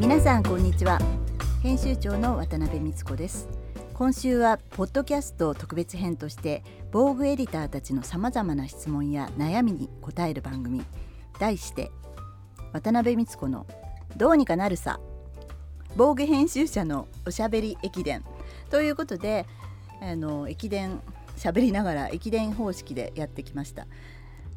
皆さんこんにちは。編集長の渡辺光子です。今週はポッドキャスト特別編として防具エディターたちのさまざまな質問や悩みに答える番組題して渡辺光子のどうにかなるさ防具編集者のおしゃべり駅伝ということであの駅伝喋りながら駅伝方式でやってきました。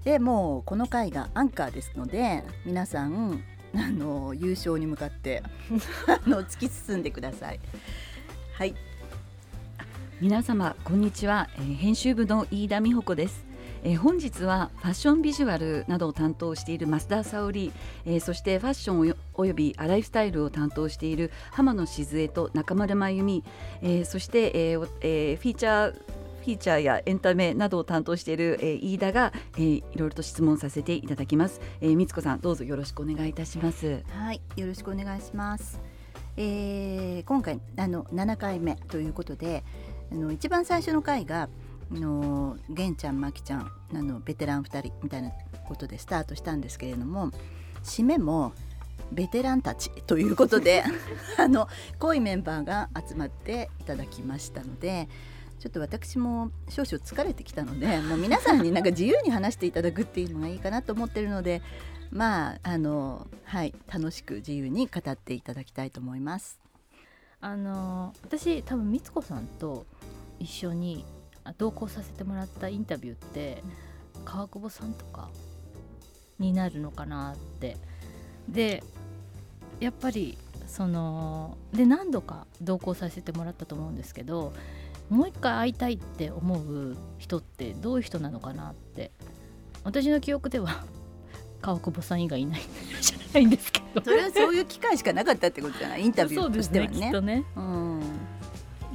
でもうこの回がアンカーですので皆さんあの優勝に向かって あの突き進んでください。はい。皆様こんにちは、えー、編集部の飯田美穂子です。えー、本日はファッションビジュアルなどを担当している増田沙織、えー、そしてファッションおよびライフスタイルを担当している浜野静江と中丸真由美、えー、そして、えーえー、フィーチャーフィーチャーやエンタメなどを担当している、えー、飯田が、えー、いろいろと質問させていただきます。えー、みつこさんどうぞよろしくお願いいたします。はい、よろしくお願いします。えー、今回あの7回目ということで、あの一番最初の回があの玄ちゃんまきちゃんあのベテラン2人みたいなことでスタートしたんですけれども、締めもベテランたちということで あの濃いメンバーが集まっていただきましたのでちょっと私も少々疲れてきたので もう皆さんになんか自由に話していただくっていうのがいいかなと思ってるのでまああのはい楽しく自由に語っていただきたいと思います。あの私多分光子さんと一緒に同行させてもらったインタビューって川久保さんとかになるのかなってでやっぱりそので何度か同行させてもらったと思うんですけどもう一回会いたいって思う人ってどういう人なのかなって。私の記憶では 川久保さん以外いないじゃないんですけど。それはそういう機会しかなかったってことじゃない？インタビューとしてはね。ねきっとね、うん、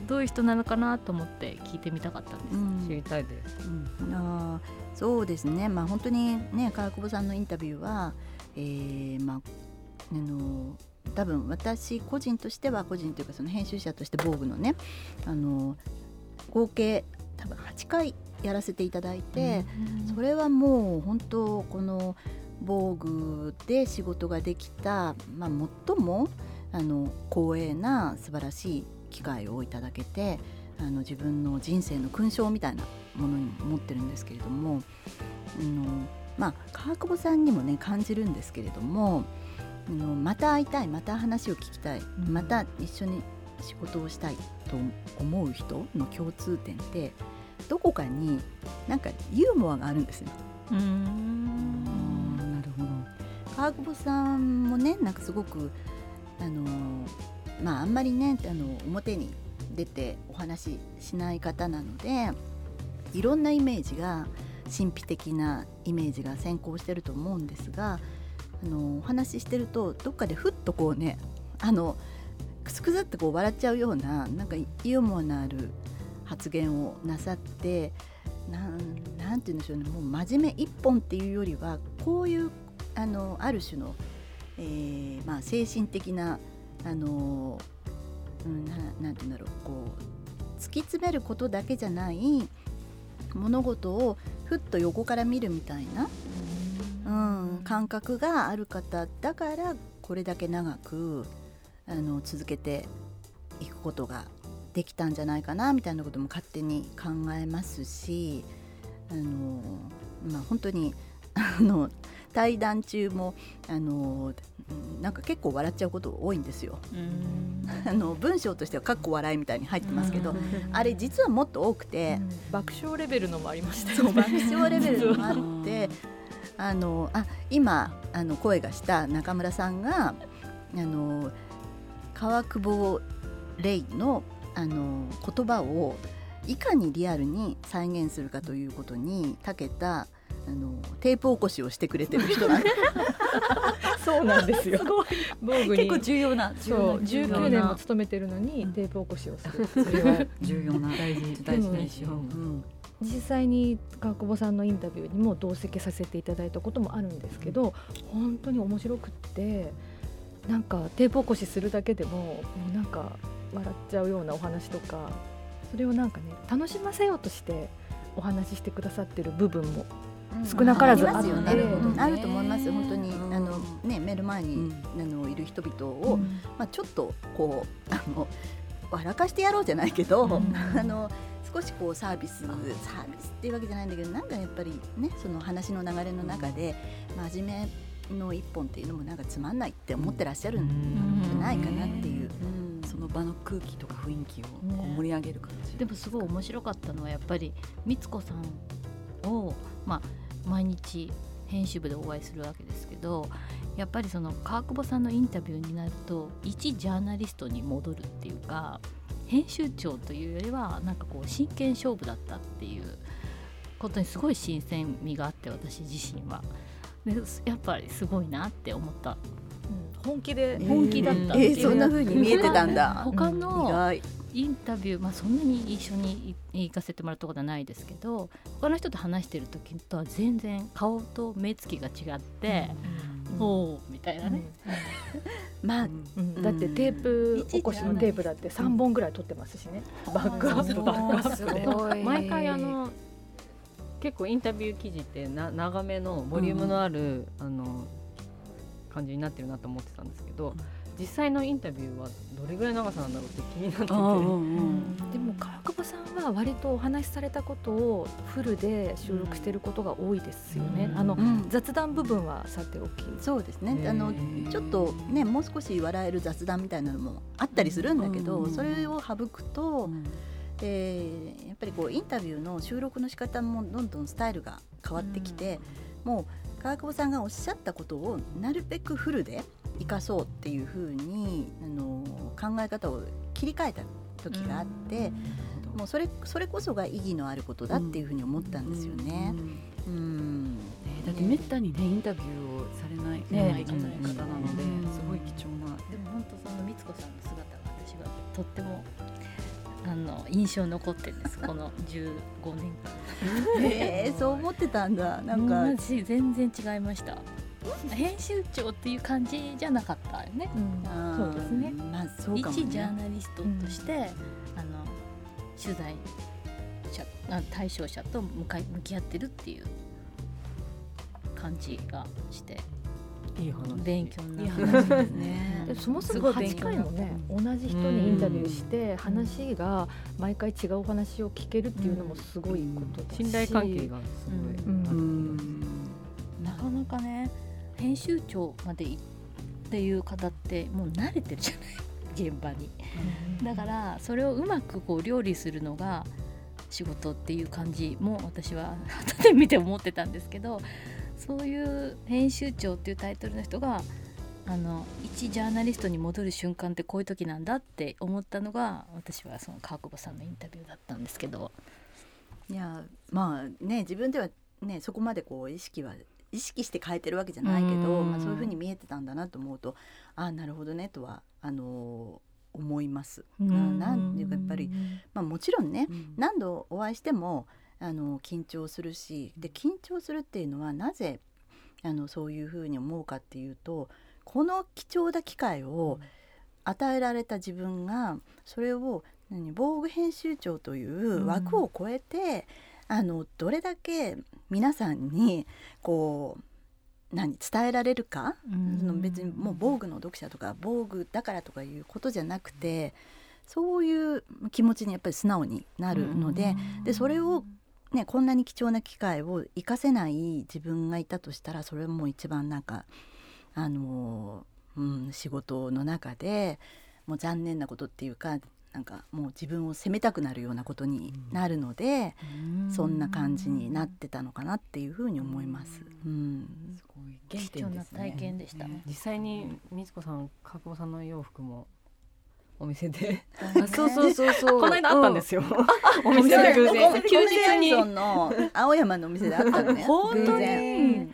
どういう人なのかなと思って聞いてみたかったんです、うん、知りたいです、うん、あそうですね。まあ本当にね川久保さんのインタビューは、えー、まああの多分私個人としては個人というかその編集者として防具のねあの合計多分8回やらせていただいて、それはもう本当この防具で仕事ができた、まあ、最もあの光栄な素晴らしい機会をいただけてあの自分の人生の勲章みたいなものに思ってるんですけれども、あのまあ、川久保さんにもね感じるんですけれどもあのまた会いたいまた話を聞きたい、また一緒に仕事をしたいと思う人の共通点ってどこかになんかユーモアがあるんですよ。うん。なるほど。川久保さんもねなんかすごくあのまああんまりねあの表に出てお話ししない方なのでいろんなイメージが神秘的なイメージが先行してると思うんですがあのお話ししてるとどっかでふっとこうねあのクスクスってこう笑っちゃうようななんかユーモアのある発言をなさってなんなんて言うんでしょうねもう真面目一本っていうよりはこういうあのある種の、えーまあ、精神的なあの、うん、ななんて言うんだろうこう突き詰めることだけじゃない物事をふっと横から見るみたいな、うん、感覚がある方だからこれだけ長くあの続けていくことができたんじゃないかなみたいなことも勝手に考えますしあの、まあ、本当にあの対談中もあのなんか結構笑っちゃうこと多いんですよ。あの文章としてはかっこ笑いみたいに入ってますけどあれ実はもっと多くて爆笑レベルのもありましたよね。爆笑レベルのもあって あのあ今あの声がした中村さんがあの川久保レイのあの言葉をいかにリアルに再現するかということに長けたあのテープ起こしをしてくれてる人なんでそうなんですよ。結構重要なそう19年も勤めてるのにテープ起こしをする。それは重要な大事 大事ですよ。うん実際に川久保さんのインタビューにも同席させていただいたこともあるんですけど本当に面白くってなんかテープ起こしするだけでももうなんか笑っちゃうようなお話とかそれをなんかね楽しませようとしてお話ししてくださってる部分も少なからずありますよね、あってうんあると思います本当に。うん。あのねメール前に、うん。あのいる人々を、まあちょっとこうあの笑かしてやろうじゃないけど、うん。あの少しこうサービスサービスっていうわけじゃないんだけどなんかやっぱりねその話の流れの中で真面目の一本っていうのもなんかつまんないって思ってらっしゃるんじゃないかなっていう。うん。その場の空気とか雰囲気を盛り上げる感じ、でもすごい面白かったのはやっぱり光子さんを、まあ、毎日編集部でお会いするわけですけどやっぱりその川久保さんのインタビューになると一ジャーナリストに戻るっていうか編集長というよりはなんかこう真剣勝負だったっていうことにすごい新鮮味があって私自身は。でやっぱりすごいなって思った本気で本気だったっていうえーそんな風に見えてたんだ。他意の外。インタビュー、まあ、そんなに一緒に行かせてもらったことはないですけど他の人と話してる時とは全然顔と目つきが違って、うん。おおみたいなね、まあうん。だってテープ起こしのテープだって3本ぐらい取ってますしね。バックアップバックアップでごい。毎回あの結構インタビュー記事ってな長めのボリュームのある、あの感じになってるなと思ってたんですけど、実際のインタビューはどれぐらい長さなんだろうって気になってて、でも川久保さんは割とお話しされたことをフルで収録してることが多いですよね、うん。あのうん。雑談部分はさておき。そうですね。あのちょっとねもう少し笑える雑談みたいなのもあったりするんだけど、うん。それを省くと、うん。えーやっぱりこうインタビューの収録の仕方もどんどんスタイルが変わってきて、もう川久保さんがおっしゃったことをなるべくフルで生かそうっていうふうにあの考え方を切り替えた時があって、もうそれそれこそが意義のあることだっていうふうに思ったんですよね。うん。うん。ねだってめったにねインタビューをされない,、ねない方なので、うん。すごい貴重な。でも本当その光子さんの姿が私はとってもあの印象に残ってるんです この15年 えーそう思ってたんだ。な間ん。か、全然違いました編集長っていう感じじゃなかったよね。そうですね。まあそうかもね。一ジャーナリストとして、あの取材者あ対象者と向かい向き合ってるっていう感じがしていい話。勉強になる話ですね。でそもそすも8ごい勉強になった。回もね同じ人にインタビューして話が毎回違うお話を聞けるっていうのもすごいことだし。信頼関係がすごい、なかなかね編集長までいっていう方ってもう慣れてるじゃない現場に。だからそれをうまくこう料理するのが仕事っていう感じも私は後で見て思ってたんですけどそういう編集長っていうタイトルの人があの一ジャーナリストに戻る瞬間ってこういう時なんだって思ったのが私はその川久保さんのインタビューだったんですけど。いやまあね自分ではねそこまでこう意識は意識して変えてるわけじゃないけど、うん。まあ、そういうふうに見えてたんだなと思うとああなるほどねとはあのー思います。ななんていうかやっぱり、まあ、もちろんねうん。何度お会いしてもあの緊張するしで緊張するっていうのはなぜあのそういうふうに思うかっていうとこの貴重な機会を与えられた自分がそれを何防具編集長という枠を超えて、あのどれだけ皆さんにこう何伝えられるか、その別にもう防具の読者とか防具だからとかいうことじゃなくてそういう気持ちにやっぱり素直になるので,、でそれを、ね、こんなに貴重な機会を生かせない自分がいたとしたらそれはもう一番なんかあの、うん、仕事の中でもう残念なことっていうかなんかもう自分を責めたくなるようなことになるので、そんな感じになってたのかなっていうふうに思います。うん。すごい原貴重な点ですね体験でした。ね実際に光子さん川久保さんの洋服もお店で。あそうそうそうそう。この間あったんですよ、おお店で偶こ然。こ休日にの青山のお店であったのね。本当に。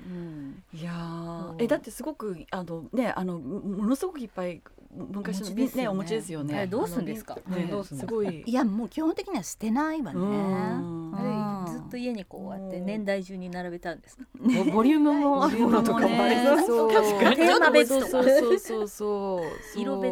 いやえだってすごくあのねあのもものすごくいっぱい昔のねねお持ちですよね。どうすんですか？ねどうすんのすごい。いやもう基本的には捨てないわね。ずっと家にこうやって年代順に並べたんです。かボボリュームも あるものとかも。ありそう。そう確かに。テーマ別とか。そうそうそうそう色別。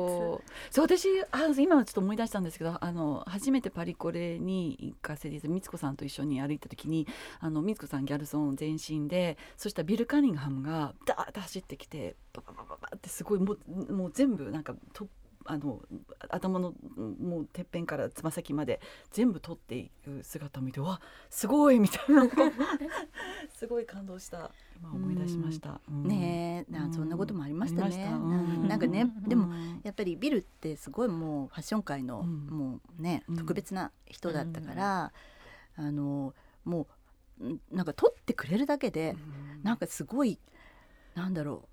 そう。私あ今ちょっと思い出したんですけどあの初めてパリコレに行かせていただいた光子さんと一緒に歩いた時にあの光子さんギャルソン全身でそしたらビル・カニンガハムがダーッと走ってきてバババババってすごいもうもう全部なんかとあの頭のもうてっぺんからつま先まで全部取っていく姿を見てわすごいみたいな。すごい感動した。今思い出しました。うん。ねえ。なそんなこともありましたね。た。なんかねでもうんやっぱりビルってすごいもうファッション界のうん。もうねうん。特別な人だったからあのもうんなんか取ってくれるだけでなんかすごいなんだろう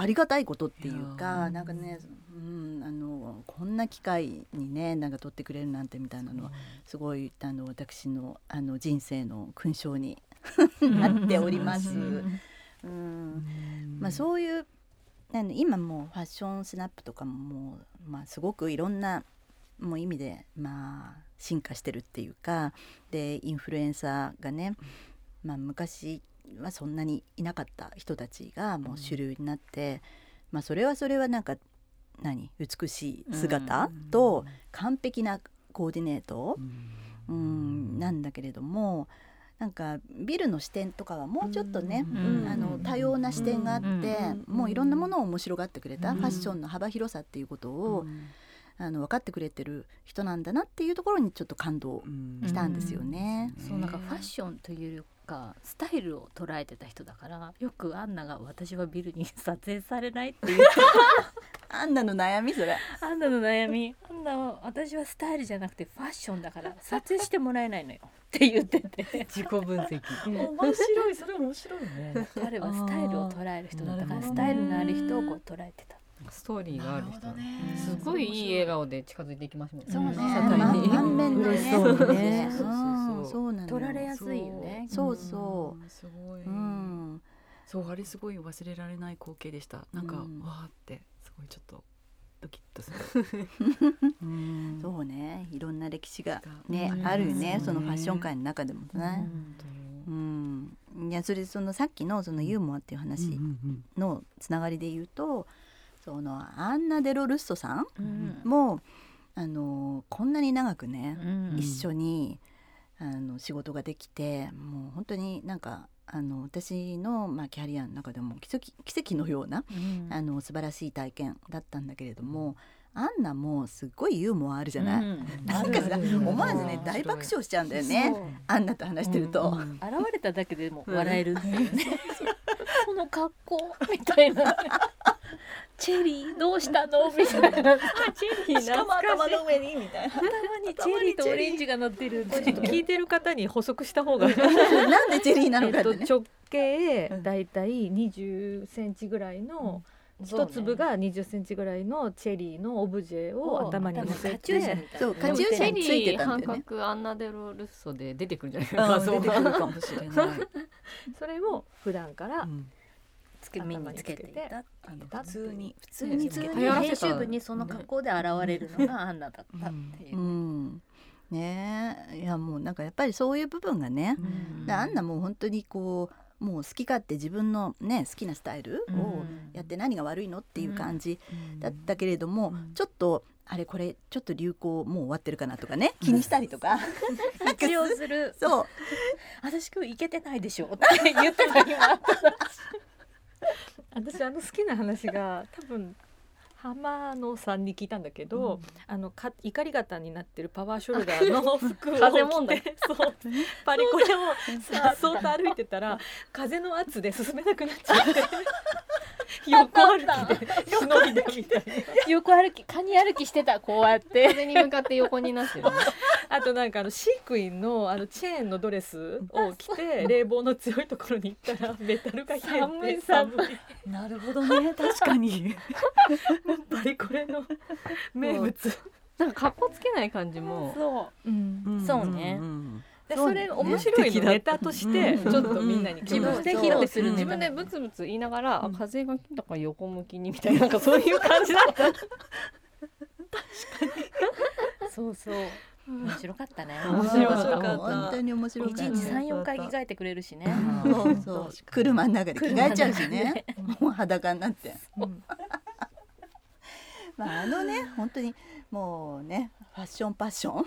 ありがたいことっていうかー。なんかね、うん、あのこんな機会にねなんか取ってくれるなんてみたいなのはすごいあの私のあの人生の勲章になっております。うん。まあ、そういうなんで今もうファッションスナップとかももう、まあ、すごくいろんなもう意味で、まあ、進化してるっていうかでインフルエンサーがね、まあ、昔はそんなにいなかった人たちがもう主流になって、まあ、それはそれはなんか何美しい姿と完璧なコーディネート、うん、なんだけれどもなんかビルの視点とかはもうちょっとね、うん。あの多様な視点があって、うん。もういろんなものを面白がってくれた、うん。ファッションの幅広さっていうことを、あの分かってくれてる人なんだなっていうところにちょっと感動したんですよね。そうなんかファッションというかスタイルを捉えてた人だからよくアンナが「私はビルに撮影されない」って言ってアンナの悩みそれ。アンナの悩み。アンナは私はスタイルじゃなくてファッションだから撮影してもらえないのよ。って言ってて。自己分析。面白い。それ面白いね。彼はスタイルを捉える人だったからスタイルのある人をこう捉えてた。ストーリーがある人ねすごいいい笑顔で近づいていきますもんねそうね満面のね。そうそうそうそう取られやすいよね。そうそうんすごい。う。うん。そうあれすごい忘れられない光景でした。なんか、うんわーってすごいちょっとドキッとする。うんそうね。いろんな歴史がうんねあるよね。うんそのファッション界の中でもね。うん。いやそれそのさっきのそのユーモアっていう話のつながりで言うと、そのアンナ・デロ・ルッソさんうん。もあのこんなに長くね、うん。一緒にあの仕事ができてもう本当になんかあの私の、まあ、キャリアの中でも奇跡奇跡のような、うん。あの素晴らしい体験だったんだけれどもアンナもすっごいユーモアあるじゃない、うん。なんかさ思わずねうん。大爆笑しちゃうんだよねアンナと話してると。うん現れただけでも笑えるっていうね、この格好みたいなチェリーどうしたの？みたいな。チェリー。しかも頭の上にみたいな。頭にチェリーとオレンジが乗ってるちょっと聞いてる方に補足した方が。なんでチェリーなのかってね。えっと直径だいたい20センチぐらいの一粒が20センチぐらいのチェリーのオブジェを頭に乗せカチューシャてみたいな。そうカチューシャについてたんだよね。半角アンナデロルッソで出てくるんじゃないあか出てくるかもしれない。それを普段からうんつけ目につけていた普通に。普通普に編集部にその格好で現れるのがアンナだったっていう。う、ん。ねえ。いやもうなんかやっぱりそういう部分がね、うん。であんなもう本当にこうもう好き勝手自分のね好きなスタイルをうん。やって何が悪いのっていう感じだったけれども、うん。ちょっとあれこれちょっと流行もう終わってるかなとかね。気にしたりとか、一応する。そう。私今日いけてないでしょって言ってた今 私あの好きな話が多分浜野さんに聞いたんだけど、あのか怒り型になってるパワーショルダーの服を着てそうパリコレをさっそうと歩いてたら風の圧で進めなくなっちゃって 横歩きで。忍びだみた。い な 横歩きカニ歩きしてたこうやって。風に向かって横になってるね。あとなんかあのシークインのあのチェーンのドレスを着て冷房の強いところに行ったらメタルが冷えて寒い寒い。なるほどね。確かに。パリコレの名物、なんか格好つけない感じも。そう。うん。そうね。んでそうそれ面白いのネタとしてちょっとみんなに自分で披露する自分でブツブツ言いながら、あ風が来たから横向きにみたいななんかそういう感じだった。そうそう。面白かったね。面白かった。本当に面白かった。一日三四回着替えてくれるしね。そうそう。車の中で着替えちゃうしね。もう裸になって。うん。まああのね本当にもうねファッションパッション。オ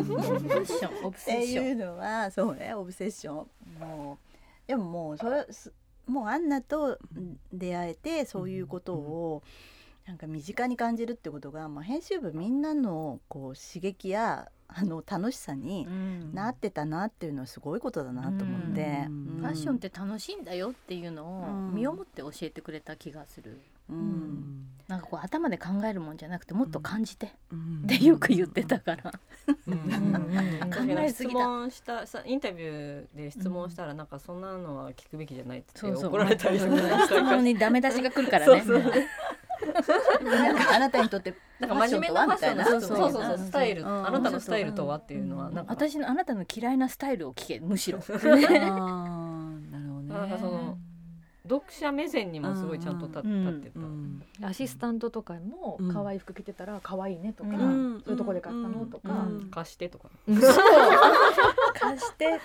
ブセッションオブってセッション。いうのはそうねオブセッションもうでももうそれすもうアンナと出会えてそういうことをなん。か身近に感じるってことが、まあ、編集部みん。なのこう刺激やあの楽しさにうん。なってたなっていうのはすごいことだなと思って、うん。ファッションって楽しいん。だよっていうのをうん。身をもって教えてくれた気がする、ううん。んなんかこう頭で考えるもんじゃなくてもっと感じて。うん。ってよく言ってたから、うん。考えすぎだ。質問したさインタビューで質問したらなんかそんなのは聞くべきじゃないってそうそう。怒られたりとか質問にダメ出しが来るからね。そうそう。なんかあなたにとってなんか真面目なファッションのそうそうそうスタイル。うん。あなたのスタイルとはっていうのはなんか。私のあなたの嫌いなスタイルを聞けむしろ。あーなるほどね。なんかその読者目線にもすごいちゃんと立ってた。うんアシスタントとかもうん。可愛い服着てたら可愛いねとか、うん。そういうとこで買ったのとか、うん貸してとか。貸して。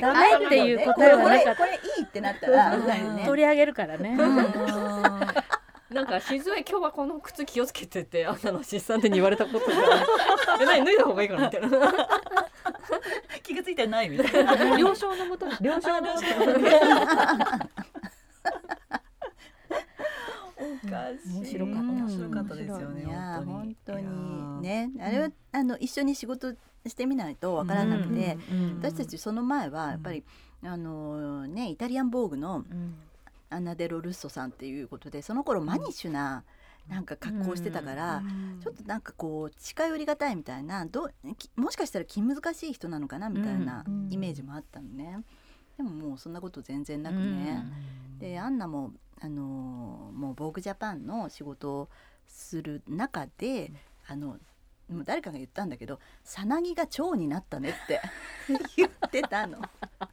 ダメっていう答えはなかっこれいいってなったら取り上げるからね。なんか静江今日はこの靴気をつけてってあんなのアシスタントに言われたことがえ何脱いだ方がいいかなみたいな。気がついてないみたいな。了承のもとに了承のもとに面白かった。面白かったですよね本当に。ねあれはあの一緒に仕事してみないとわからなくて、私たちその前はやっぱり、あのねイタリアンボーグのアンナ・デロ・ルッソさんっていうことでその頃マニッシュななんか格好をしてたから、ちょっとなんかこう近寄りがたいみたいなどもしかしたら気難しい人なのかなみたいなうんイメージもあったのね。でももうそんなこと全然なくね。でアンナもあのーもうボーグジャパンの仕事をする中で、あのもう誰かが言ったんだけど「さなぎが蝶になったね」って言ってたの。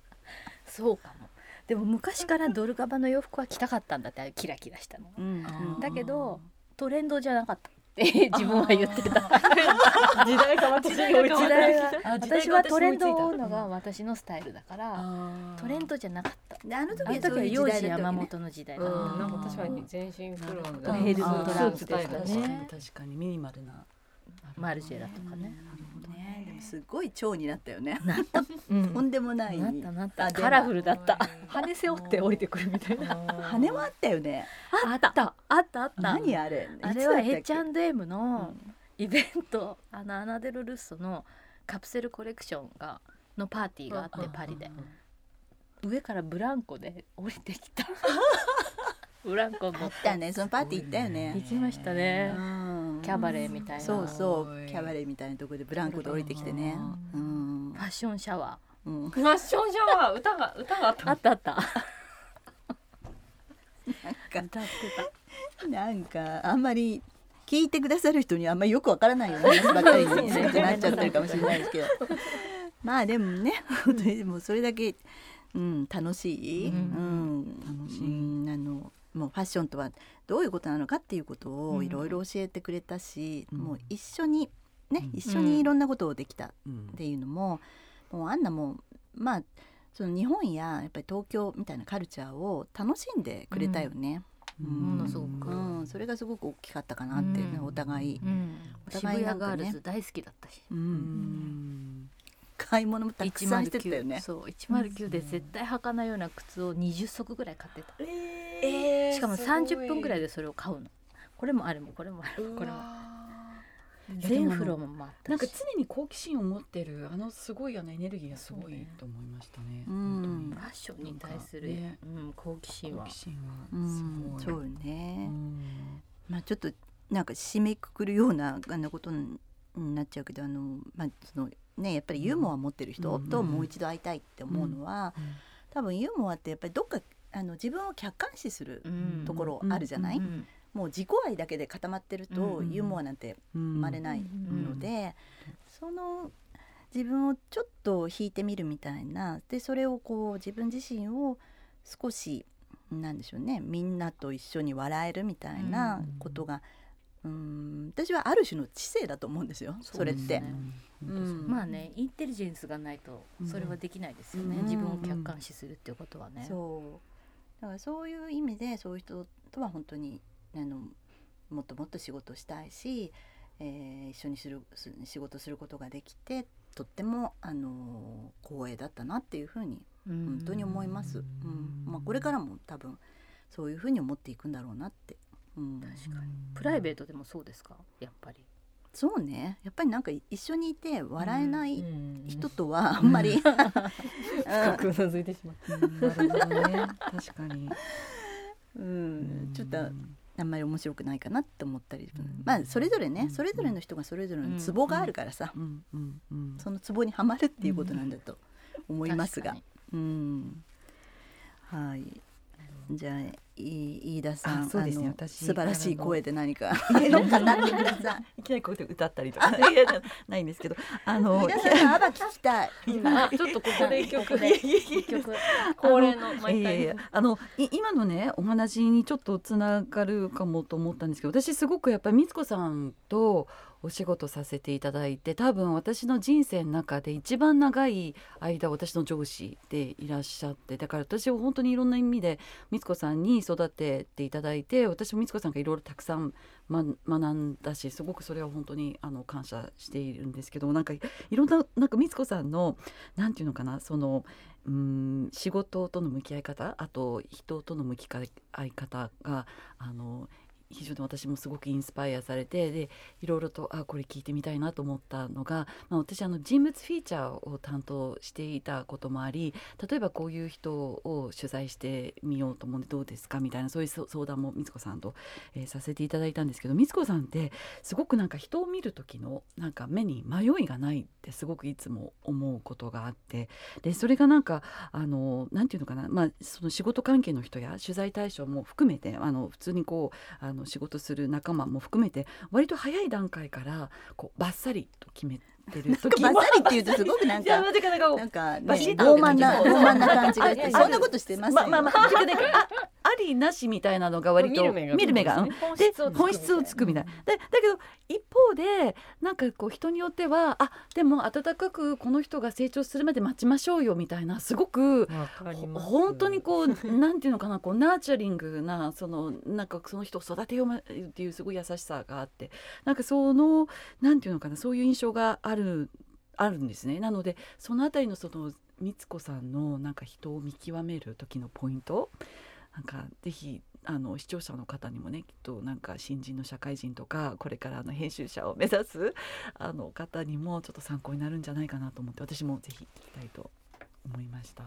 そうかも。でも昔からドルガバの洋服は着たかったんだってキラキラしたのうんーだけどトレンドじゃなかった 自分は言ってた。時代変わって時代はあ時代が私はトレンドを追うのが私のスタイルだからトレンドじゃなかった。であの時あの時ははそういう時幼児代だったね。山本の時代だった。うん、なんか確かに全身フロアヘルムトランクスかね確かにミニマルな。マルジェラとかね。ねでもすごい蝶になったよね。なった、うん。とんでもない。なったなった。カラフルだった。羽背負って降りてくるみたいな。羽はあったよね。あった。あったあった。何あれ？あれは H&M のイベント、あのアナデル・ルッソのカプセルコレクションがのパーティーがあってパリで。上からブランコで降りてきた。ブランコ乗っあったね。そのパーティー行ったよね。行。きましたね。うんキャバレーみたいな。そうそうキャバレーみたいなところでブランコで降りてきてね。うん。ファッションシャワうん。ファッションシャワー？歌が歌があっーたあったあった。な ん歌ってた。なんかあんまり聞いてくださる人にはあんまりよくわからないよ うな話ばっかりになっちゃってるかもしれないですけど。まあでもね本当にでもそれだけ、うん、楽しい、ううんん。楽しい。うん。あのもうファッションとはどういうことなのかっていうことうん。をいろいろ教えてくれたし、うん。もう一緒にね、うん。一緒にいろんなことをできたっうんていうのも、もうアンナもまあその日本ややっぱり東京みたいなカルチャーを楽しんでくれたよね。うん。ものすごくうん、それがすごく大きかったかなって、ねうんお互い、うん。お渋谷互いなんかね。ガールズ大好きだったしう、うんん買い物もたくさんしてたよね。そう109で絶対履かないような靴を20足ぐらい買ってた。えしかも30分ぐらいでそれを買うの。これもあれもこれもあれもこれも。全フロも回ったし。なんか常に好奇心を持ってるあのすごいあのエネルギーがすごいと思いましたね。うん。本ファッションに対する、ね。うん、好奇当心は。に好奇心は。うん。すごい。そうよね、うん。まあちょっとなんか締めくくるようなあんなことになっちゃうけどあのまあそのねやっぱりユーモアを持ってる人ともう一度会いたいって思うのは、多分ユーモアってやっぱりどっかあの自分を客観視するうん。ところあるじゃない、うんもう自己愛だけで固まってるとうんユーモアなんて生生まれないので、その自分をちょっと引いてみるみたいなでそれをこう自分自身を少しなんでしょうねみんなと一緒に笑えるみたいなことがうん私はある種の知性だと思うんですよそれって。うん。まあねインテリジェンスがないとそれはできないですよね、うん。自分を客観視するっていうことはね、そう。だからそういう意味でそういう人とは本当にあのもっともっと仕事したいし、えー一緒にするす仕事することができてとってもあの光栄だったなっていうふうにうん。本当に思います。うん。まあ、これからも多分そういうふうに思っていくんだろうなって。うん、確かに。プライベートでもそうですか？やっぱり。そうね。やっぱりなんか一緒にいて笑えないうん。人とはあんまり、う ん深くうなずいてしまう。うん。なるほどね。確かに。うん、ちょっとあんまり面白くないかなって思ったり、うん。まあそれぞれね、うん。それぞれの人がそれぞれのツボがあるからさ、そのツボにはまるっていうことなんだと思いますが。うん。はい。じゃあい飯田さんあそうですね私素晴らしい声で何か語ってください いきなりこうやって歌ったりとか。いやないんですけどあの飯田さんのアバ聞きたいあちょっとここで一曲で 一曲恒例の毎回あのい今のねお話にちょっとつながるかもと思ったんですけど私すごくやっぱり光子さんとお仕事させていただいて多分私の人生の中で一番長い間私の上司でいらっしゃってだから私は本当にいろんな意味で光子さんに育てていただいて私も美津子さんがいろいろたくさん、ま、学んだしすごくそれは本当にあの感謝しているんですけどなんかいろんななんか光子さんの何て言うのかなそのうん仕事との向き合い方あと人との向き合い方があの非常に私もすごくインスパイアされてでいろいろとあこれ聞いてみたいなと思ったのが、まあ、私あの人物フィーチャーを担当していたこともあり例えばこういう人を取材してみようと思うんでどうですかみたいなそういう相談も光子さんと、えーさせていただいたんですけど光子さんってすごくなんか人を見る時のなんか目に迷いがないってすごくいつも思うことがあってでそれがなんかあのなんていうのかな、まあ、その仕事関係の人や取材対象も含めてあの普通にこうあの仕事する仲間も含めて割と早い段階からこうバッサリと決めてる。時バッサリって言うとすごくなんかなんかね傲慢な傲慢な感じがしてそんなことしてませんよ。まあまあまああありなしみたいなのが割と見る目がで質をつく本質をつくみたいな。でだけど一方でなんかこう人によってはあでも温かくこの人が成長するまで待ちましょうよみたいなすごく本当にこうなんていうのかなこうナーチャリングなそのなんかその人を育てようっていうすごい優しさがあってなんかそのなんていうのかなそういう印象があるあるんですね。なのでそのあたりのその光子さんのなんか人を見極める時のポイントなんかぜひあの視聴者の方にもねきっとなんか新人の社会人とかこれからあの編集者を目指すあの方にもちょっと参考になるんじゃないかなと思って私もぜひ聞きたいと思いました。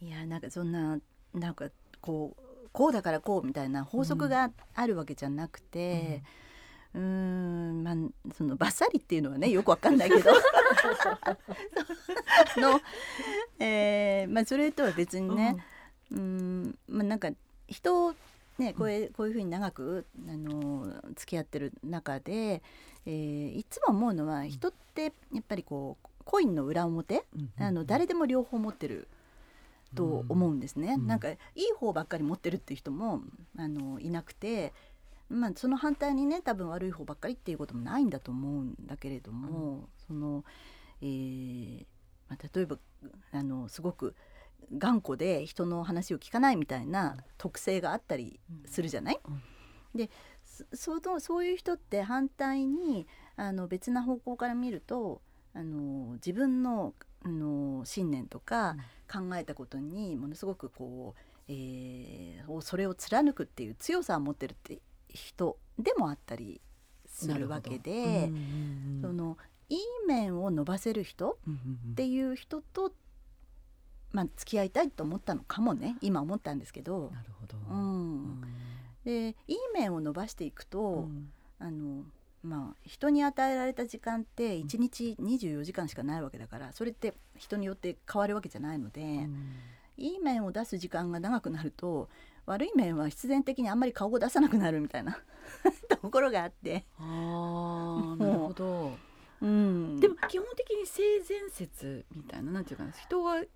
いやなんかそんななんかこうこうだからこうみたいな法則があるわけじゃなくて、うーんまあそのバッサリっていうのはね よくわかんないけど。の、えーまあ、それとは別にね、うーんまあなんか人をねこういうこういうふうに長くあの付き合ってる中で、えーいつも思うのは人ってやっぱりこうコインの裏表、あの誰でも両方持ってると思うんですね、うん。なんかいい方ばっかり持ってるっていう人もあのいなくて、まあ、その反対にね多分悪い方ばっかりっていうこともないんだと思うんだけれども、その、えーまあ、例えばあのすごく頑固で人の話を聞かないみたいな特性があったりするじゃない、うん。でそそのそういう人って反対にあの別な方向から見るとあの自分のあの信念とか考えたことにものすごくこう、えーそれを貫くっていう強さを持ってるって人でもあったりするわけで、そのいい面を伸ばせる人っていう人と、まあ、付き合いたいと思ったのかもね。今思ったんですけど、なるほど。うん、でいい面を伸ばしていくと、うん。あのまあ人に与えられた時間って1日24時間しかないわけだからそれって人によって変わるわけじゃないので、いい面を出す時間が長くなると悪い面は必然的にあんまり顔を出さなくなるみたいな ところがあって、ああなるほど。うん、でも基本的に性善説みたいななんていうかな人は、ん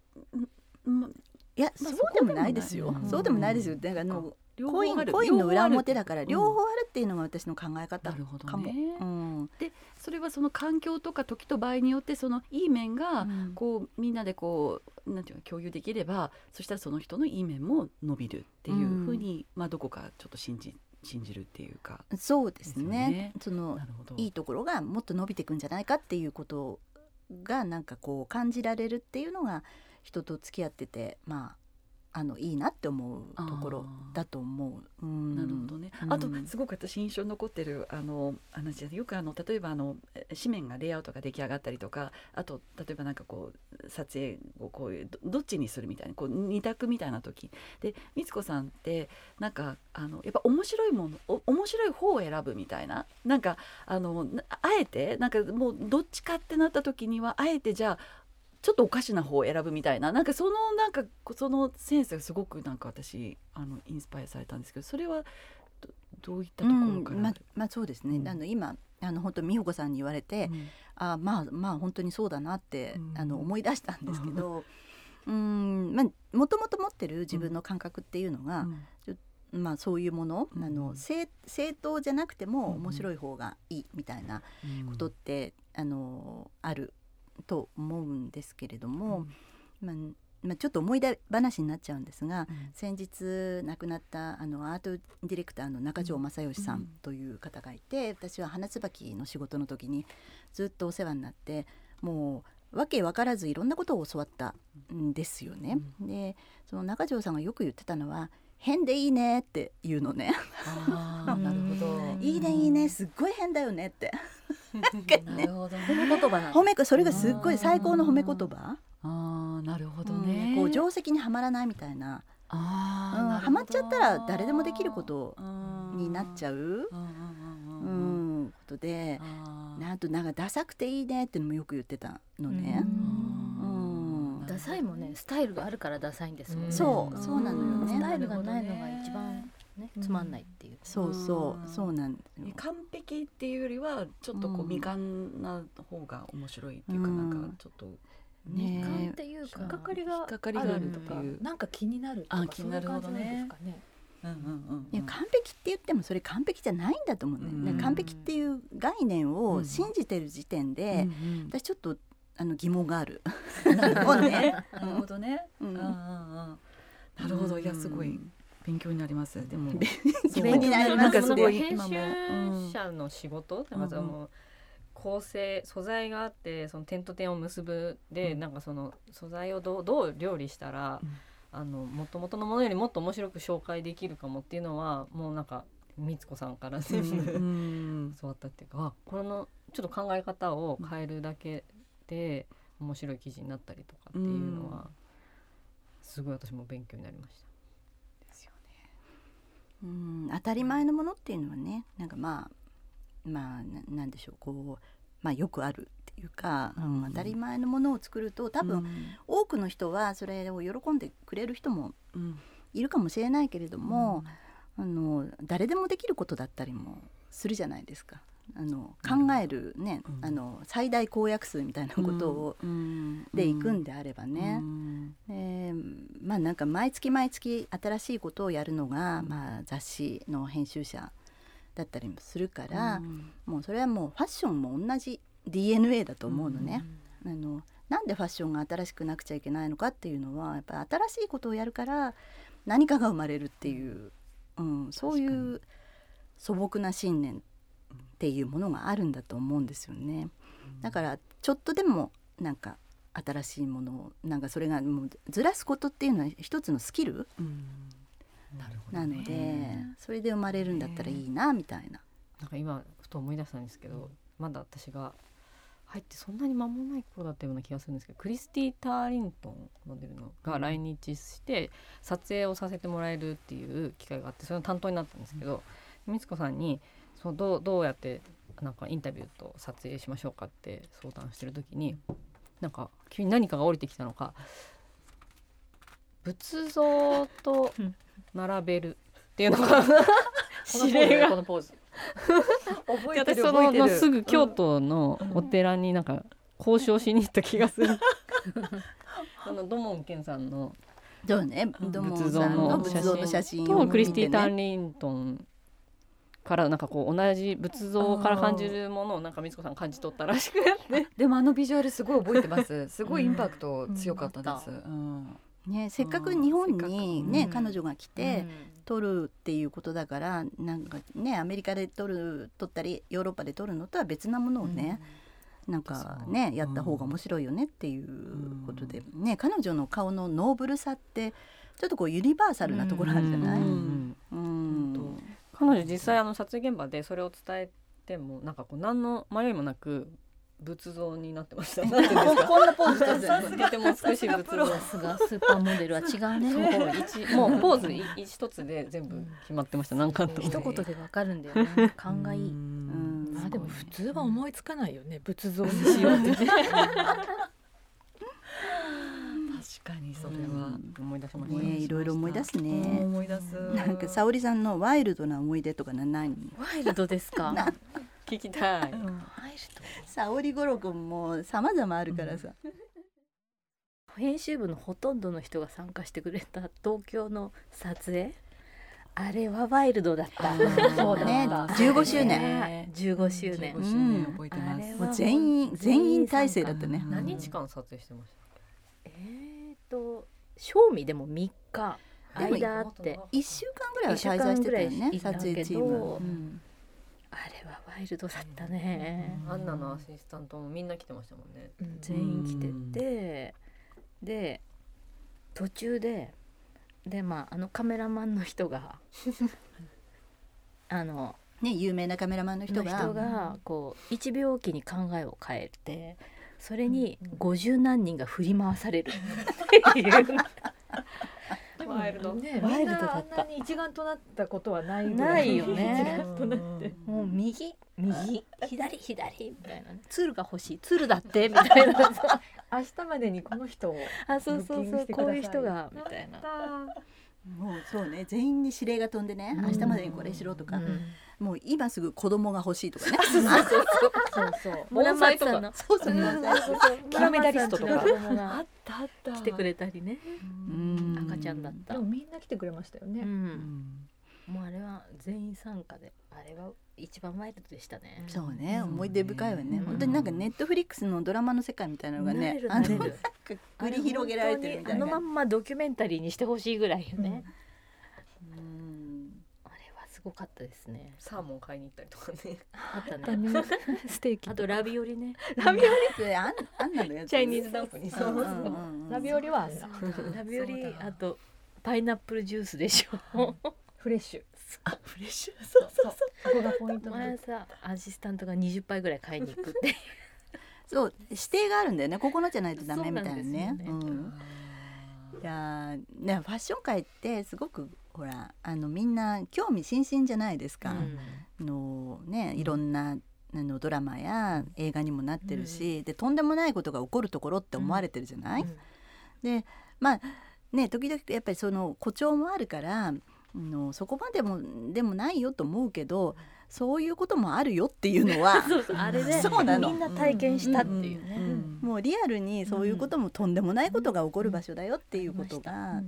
まいや、まあそうでもないですよ、そうでもない。そうでもないですよ。だからあの両コインコインの裏表だからうん。両方あるっていうのが私の考え方なるほどかも。ねうん。でそれはその環境とか時と場合によってそのいい面がこうみんなでこうなんていうか共有できればそしたらその人のいい面も伸びるっていうふうに、まあどこかちょっと信じ信じるっていうか。そうですね。ね。そのいいところがもっと伸びていくんじゃないかっていうことがなんかこう感じられるっていうのが人と付き合っててまああのいいなって思うところだと思う。うん。なるほどね。うん。あとすごく私印象に残ってるあの話でよくあの例えばあのえ紙面がレイアウトが出来上がったりとかあと例えばなんかこう撮影をこういうどどっちにするみたいなこう二択みたいな時。で光子さんってなんかあのやっぱ面白いものお面白い方を選ぶみたいな。なんかあのなあえてなんかもうどっちかってなった時にはあえてじゃあちょっとおかしな方を選ぶみたいな。なんかそのなんかそのセンスがすごくなんか私あのインスパイアされたんですけどそれはどどういったところから、うんままあそうですね、うん。あの今あの本当美穂子さんに言われて、うん。あまあまあ本当にそうだなって、うん。あの思い出したんですけど うん。まあもともと持ってる自分の感覚っていうのが、まあそういうもの、うん。あの正正当じゃなくてもうん。面白い方がいいみたいなうん。ことって、あのあると思うんですけれども、まあまあ、ちょっと思い出話になっちゃうんですが、うん。先日亡くなったあのアートディレクターの中条正義さうん。んという方がいて、私は花椿の仕事の時にずっとお世話になってもう訳分からずいろんなことを教わったんですよね。でその中条さんがよく言ってたのは「変でいいね」って言うのね。なるほど「いいねいいねすっごい変だよね」って。なるほど。褒めね言葉褒めそれがすっごい最高の褒め言葉、あー。なるほどうんね、こう定石にはまらないみたいな。あーなるほど。うんハマっちゃったら誰でもできることになっちゃゃう、うんことで。なんとなんかダサくていいねってのもよく言ってたのね。うんダサいもね。スタイルがあるからダサいんですもんね。そう。そうなのよね。スタイルがないのが一番ね。つまんないっていう。そうそう。うんそうなんですよ。完璧っていうよりはちょっとこううん。未完な方が面白いっていうか、うん。なんかちょっとね感っていうか引っかかりが引っかかりがあるっていうなんか気になるとかあ気になるほどねそういう感じなんですかね。うんうんうんいや完璧って言ってもそれ完璧じゃないんだと思うね、うん完璧っていう概念を信じてる時点で、うんうん。私ちょっとあの疑問がある。なるほどね。ね。なるほどね。うん。なるほど。いやすごい。勉強になります。でも自分になります。なんかすごい編集者の仕事、うん。なんかその構成素材があってその点と点を結ぶで、うん。なんかその素材をどうどう料理したら、うん。あの元々のものよりもっと面白く紹介できるかもっていうのはもうなんか光子さんから全部、うん教わったっていうかあこのちょっと考え方を変えるだけで面白い記事になったりとかっていうのは、すごい私も勉強になりました。うん。当たり前のものっていうのはねなんかまあまあななんでしょうこう、まあ、よくあるっていうか、うん。うん当たり前のものを作ると多分、多くの人はそれを喜んでくれる人もうん。いるかもしれないけれども、あの誰でもできることだったりもするじゃないですか。あの考えるね、うん。あの最大公約数みたいなことを、うん。でいくんであればね、うん。でまあなんか毎月毎月新しいことをやるのが、まあ、雑誌の編集者だったりもするから、もうそれはもうファッションも同じ DNA だと思うのね。あのなんでファッションが新しくなくちゃいけないのかっていうのはやっぱり新しいことをやるから何かが生まれるっていう、うん、そういう素朴な信念っていうものがあるんだと思うんですよね。だからちょっとでもなんか新しいものをなんかそれがもうずらすことっていうのは一つのスキルうん。なので、それで生まれるんだったらいいなみたいな。なんか今ふと思い出したんですけど、まだ私が入ってそんなに間もない頃だったような気がするんですけどクリスティ・ターリントンモデルのが来日して撮影をさせてもらえるっていう機会があってそれの担当になったんですけど光子さんにそうどうどうやってなんかインタビューと撮影しましょうかって相談してる時になんか急に何かが降りてきたのか仏像と並べるっていうのが 指令が。このポーズ覚で私そののすぐ京都のお寺になんか交渉しに行った気がする。あの土門健さんのそうね。仏像さんのの仏像の写真をと見て、ね、クリスティ・タンリントンからなんかこう同じ仏像から感じるものをなんか美津子さん感じ取ったらしくて。でもあのビジュアルすごい覚えてます。すごいインパクト強かったです、うんね、せっかく日本にね、うん彼女が来て、撮るっていうことだからなんかねアメリカで撮る撮ったりヨーロッパで撮るのとは別なものをね、なんかねやった方が面白いよねっていうことで、ね彼女の顔のノーブルさってちょっとこうユニバーサルなところあるじゃない、ううん。ん。うん彼女実際あの撮影現場でそれを伝えてもなんかこう何の迷いもなく仏像になってました。こんなポーズ取って。も美しい仏像。さすがスーパーモデルは違うね。そう。一もう。ポーズい一つで全部決まってました。何回とも。一言でわかるんだよね勘がいいあでも普通は思いつかないよね仏像にしよう。ってかにそれは、思い出しました。ねいろいろ思い出すうんね。思い出す。なんか沙織さんのワイルドな思い出とかな何？ワイルドですか？ワイル聞きたい。沙織五郎君も様々あるからさ。ド編集部のほとんどの人が参加してくれた東京の撮影？あれはワイルドだった。そうだね15周年。ね15周年。15周年。覚えてます、あれはもう全員全員体制だったね。何日間撮影してました。えーと賞味でも3日間あって一週間ぐらいは滞在してたよね撮影チーム。あれはワイルドだったね、アンナのアシスタントもみんな来てましたもんね。全員来ててで途中ででまああのカメラマンの人が あのね有名なカメラマンの人が。の人がこう1秒おきに考えを変えてそれに50何人が振り回される。っていうワイルド。ねワイルドだった。なあんなに一丸となったことはないないよね。一丸となって。もう右？右？左？左？みたいな。ね鶴が欲しい。鶴だって？みたいな。さ 明日までにこの人をあそうそうそう。してください。うこいう人が。みたいな。もうそうね。全員に指令が飛んでね。明日までにこれしろとか。うんもう今すぐ子供が欲しいとかね。そうそう村松さんの。そうそう。そうそうそう。金メダリストとか。村松さんちの子供が。たあった。来てくれたりね。うん。赤ちゃんだった。でもみんな来てくれましたようね、ん。もうあれは全員参加で。あれは一番ワイルドでしたね。そうね。思い出深いわね。うん。本当になんかネットフリックスのドラマの世界みたいなのがなねあの繰り広げられてるみたいな。あのまんまドキュメンタリーにしてほしいぐらいよね、ごかったですね。サーモン買いに行ったりとかね。あっただねね。ステーキあとラビオリね。ラビオリってあんあんなのやつチャイニーズダンプに。うんうんうんうん。ラビオリはあったラビオリそうだ。あとパイナップルジュースでしょ。フレッシュ。あフレッシュ。そうそうそこがポイント。なん前さアシスタントが20杯ぐらい買いに行くって。そう指定があるんだよね。ここのじゃないとダメみたいなね。ね。うん。いやーねファッション界ってすごくほらあのみんな興味津々じゃないですか、あのねいろんなあのドラマや映画にもなってるし、でとんでもないことが起こるところって思われてるじゃない、うん。でまあね時々やっぱりその誇張もあるからあのそこまでもでもないよと思うけどそういうこともあるよっていうのは あれでそうなのみんな体験したっていうね、もうリアルにそういうこともとんでもないことが起こる場所だよっていうことが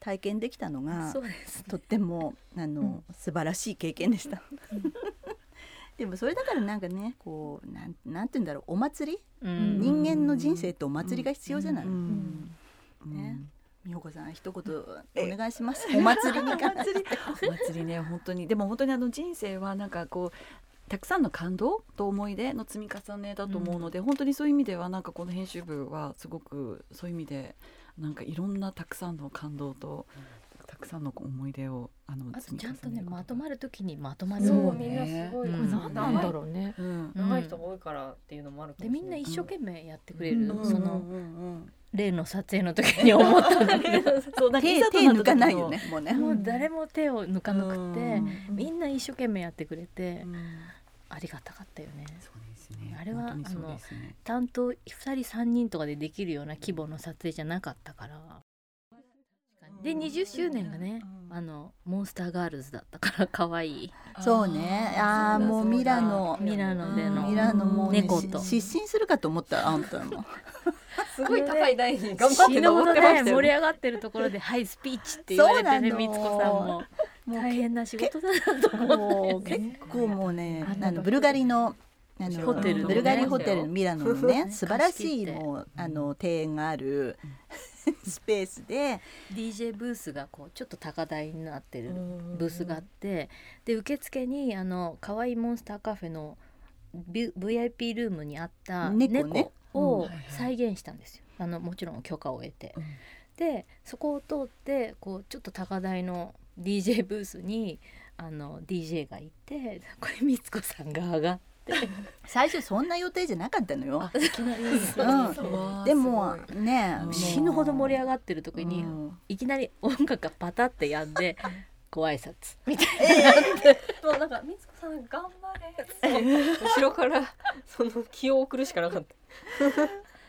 体験できたのがそうですとってもあの素晴らしい経験でした。でもそれだからなんかねこうなんなんて言うんだろうお祭り？うん。人間の人生ってお祭りが必要じゃない、うん。ね。美穂子さん一言お願いします。お祭りに関して。お祭りね本当に。でも本当にあの人生はなんかこうたくさんの感動と思い出の積み重ねだと思うので、本当にそういう意味ではなんかこの編集部はすごくそういう意味でなんかいろんなたくさんの感動とたくさんの思い出をあのあちゃんとねまとまる時にまとまるそうのみんなすごい、うんこれ何なんだろうね、うん。長い人が多いからっていうのもあるかでもしれない。みんな一生懸命やってくれうる、そのんうん。うん例の撮影の時に思ったんだけどそう手手抜かないよねもうね、もう誰も手を抜かなくてうん。みんな一生懸命やってくれてうん。ありがたかったよね。そうですね。あれは本当にそうですね。担当2人3人とかでできるような規模の撮影じゃなかったから。で20周年がねあのモンスターガールズだったから可愛い。そうね。ああもうミラノ。ミラノでの。ミラノ。もう、ね、猫と。し失神するかと思ったあんたも。すごい高い台に頑張って登ってました盛り上がってるところで「はいスピーチ」って言われてねそうなの。みつこさんも。もう大変な仕事だなと思って。結構もうねあのあのブルガリのあのホテルブルガリホテルミラノのねね 素晴らしいもうあの庭園がある スペースで。DJ ブースがこうちょっと高台になってるブースがあってで受付にあの可愛いモンスターカフェのビ VIP ルームにあった猫をうん。再現したんですよ。あのもちろん許可を得て、でそこを通ってこうちょっと高台の DJ ブースにあの DJ がいてこれみつこさんが上がって最初そんな予定じゃなかったのよ。うん、でもね死ぬほど盛り上がってる時に、うん。いきなり音楽がパタってやんでご挨拶。みたいもうなんかみつこさん頑張れ。後ろからその気を送るしかなかった。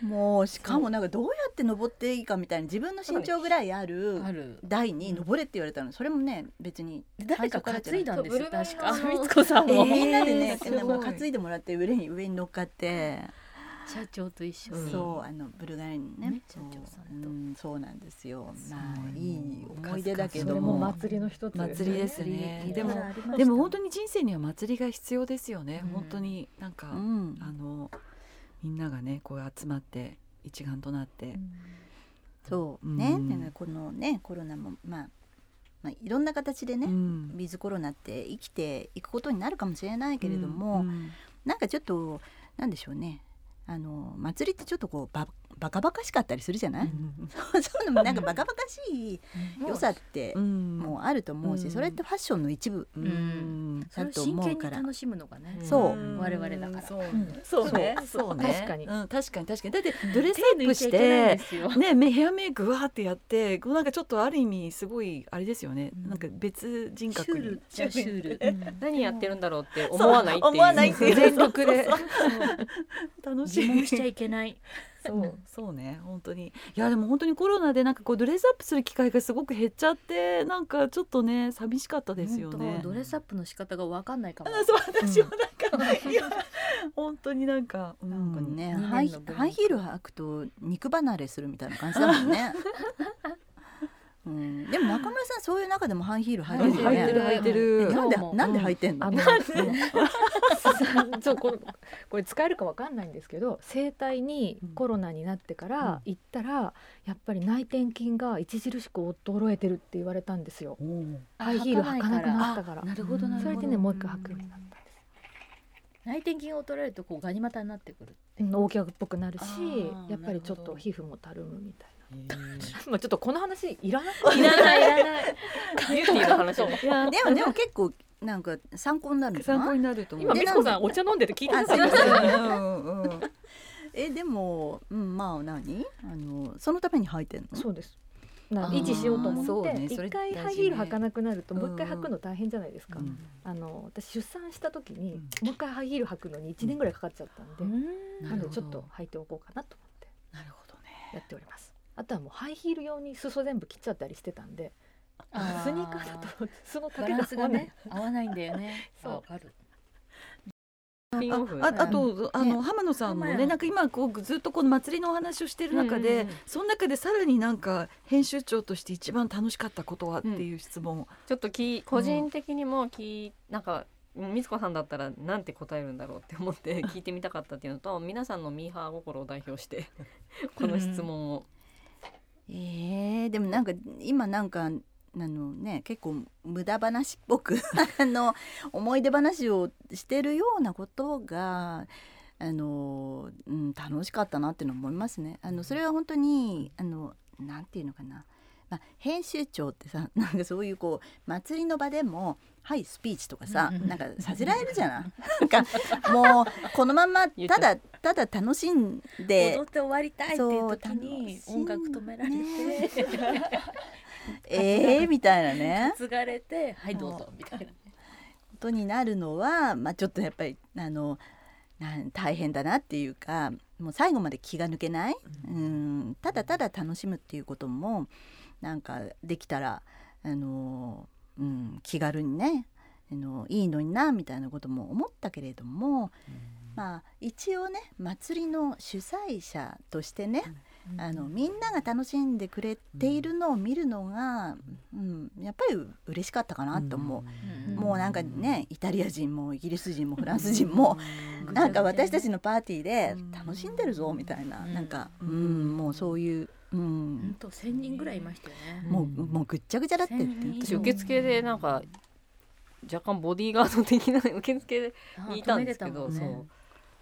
もうしかもなんかどうやって登っていいかみたいな自分の身長ぐらいある台に登れって言われたの。それもね別に誰か担いだんですよ確か。みつこさんも、えーみんなでね、担いでもらって上に上に乗っかって、社長と一緒に、そうあのブルガリにね。ねそう社長さんとうんそうなんですよ。まあいいい思い出だけそども。れも祭りの一つ祭りですね。でもでも本当に人生には祭りが必要ですよね、うん。本当になんか、うん。あのみんながねこう集まって一丸となって、そうね、うんこのねコロナもまあまあいろんな形でね、うん。ウィズコロナって生きていくことになるかもしれないけれども、うんなんかちょっとなんでしょうね。あの祭りってちょっとこうばバカバカしかったりするじゃない、そういうのもなんかバカバカしい良さってうん。もうあると思うし、うん。それってファッションの一部うん。それを真剣に楽しむのがねそう。我々だから。そう。そうね。そう。ね。確かに。うん、確かに確かに。だってドレスアップしてねメヘアメイクわーってやってこうなんかちょっとある意味すごいあれですよね、うん。なんか別人シュ格に。シュール、何やってるんだろうって思わないっていう。思わないっていう。全力で。楽しい。自問しちゃいけないそう。そうね本当に。いやでも本当にコロナでなんかこうドレスアップする機会がすごく減っちゃってなんかちょっとね寂しかったですよね。ドレスアップの仕方が分かんないかも。あ そう私もなんか、いや本当になんか、うなんかね、うんハイハイヒール履くと肉離れするみたいな感じだもんね。うん、でも中村さんそういう中でもハイヒール履いてるよね。履いてるなんでなんで履いてんの？そうこれこれ使えるかわかんないんですけど整体にコロナになってから行ったら、やっぱり内転筋が著しく衰えてるって言われたんですよ。ハイヒール履かなくなったから。なるほどなるほど。それでねもう一回履くようになったんです内転筋を取られるとこうガニ股になってくるうん大きっぽくなるしやっぱりちょっと皮膚もたるむみたいなまあちょっとこの話いらない。いらない。いらない。ビューティーの話をいやでもでも結構なんか参考になる参考になると思う。今みつこさんお茶飲んでて聞いてなかっうんうんえでも、うん、まあ何？あのそのために履いてんの？そうです。維持しようとそう思って一、ね。回ハイヒール履かなくなるともう一回履くの大変じゃないですか、うん。あの私出産した時に、うん。もう一回ハイヒール履くのに1年ぐらいかかっちゃったんで、なるほど。なのでちょっと履いておこうかなと思ってなるほどね。やっておりますあとはもうハイヒール用に裾全部切っちゃったりしてたんでスニーカーだと裾のバ丈がが合わない。ね合わないんだよね。そう。わかる。スピンオフああとあの浜野さんもねなんか今こうずっとこの祭りのお話をしてる中でうん。うんうんその中でさらになんか編集長として一番楽しかったことはっていう質問。ちょっとき個人的にもき、なんかみつこさんだったらなんて答えるんだろうって思って聞いてみたかったっていうのと皆さんのミーハー心を代表してこの質問を、えー、でもなんか今なんかあのね結構無駄話っぽく あの思い出話をしてるようなことがあの、うん、楽しかったなっていうの思いますね。あのそれは本当にあのなんていうのかな、まあ、編集長ってさ なんかそういうこう祭りの場でも「はいスピーチ」とかさうんうん。なんかさせられるじゃない？なんかもうこのままたうだただ楽しんで踊って終わりたいっていう時に音楽止められて、えーみたいなね。継がれてはいどうぞみたいな。ことになるのは、まあ、ちょっとやっぱりあのなん大変だなっていうかもう最後まで気が抜けない、うん、ただただ楽しむっていうこともなんかできたらあの、うん、気軽にねあのいいのになみたいなことも思ったけれども、まあ一応ね祭りの主催者としてね、あのみんなが楽しんでくれているのを見るのが、うん、やっぱり嬉しかったかなと思う、もうなんかねイタリア人もイギリス人もフランス人もなんか私たちのパーティーで楽しんでるぞみたいな、うん。なんか、うん、もうそういう、う本ん、当千人ぐらいいましたよね。もうもうぐっちゃぐちゃだって。私受付でなんか若干ボディーガード的な受付であいたんですけど、ね。そう。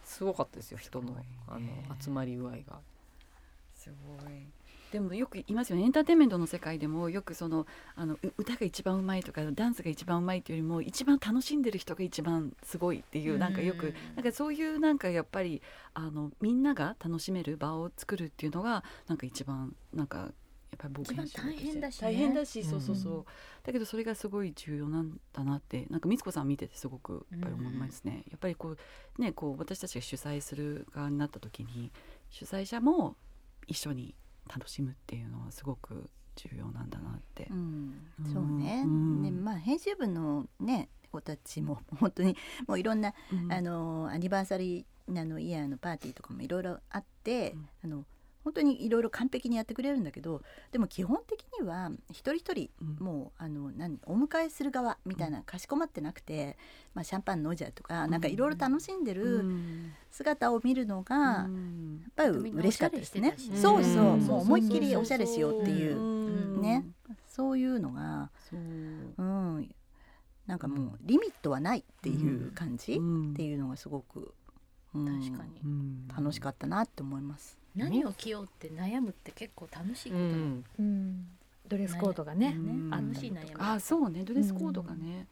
すごかったですよ人のあの集まり具合が。すごいでもよく言いますよねエンターテインメントの世界でもよくそのあのう歌が一番うまいとかダンスが一番うまいというよりも一番楽しんでる人が一番すごいっていうなんかよくなんかそういうなんかやっぱりあのみんなが楽しめる場を作るっていうのがなんか一番なんかやっぱり僕編大変だしね大変だしうんそうそうそう、だけどそれがすごい重要なんだなってなんか光子さん見ててすごくやっぱり思いますね、やっぱりこうねこう私たちが主催する側になった時に主催者も一緒に楽しむっていうのはすごく重要なんだなって。う。ん。うん。そうね、うん。でまあ編集部のね子たちも本当にもういろんな、うん。あのアニバーサリーあのイヤーのパーティーとかもいろいろあって、うん。あの本当にいろいろ完璧にやってくれるんだけどでも基本的には一人一人うん。もうあの何お迎えする側みたいなかしこまってなくて、まあ、シャンパン飲んじゃうとか、なんかいろいろ楽しんでうるん。姿を見るのが、やうん。っぱり嬉しかったですね。そうそう、うん。もう思いっきりおしゃれしようっていう、うん。ね。そういうのが、そう。うん、なんかもうリミットはないっていう感じ、うん。っていうのがすごく、うん。確かに。うん楽しかったなって思います。何を着ようって悩むって結構楽しいこと。だうん。うん。ドレスコードがね。うん。あっ楽しい悩み。あそうね。ドレスコードがね、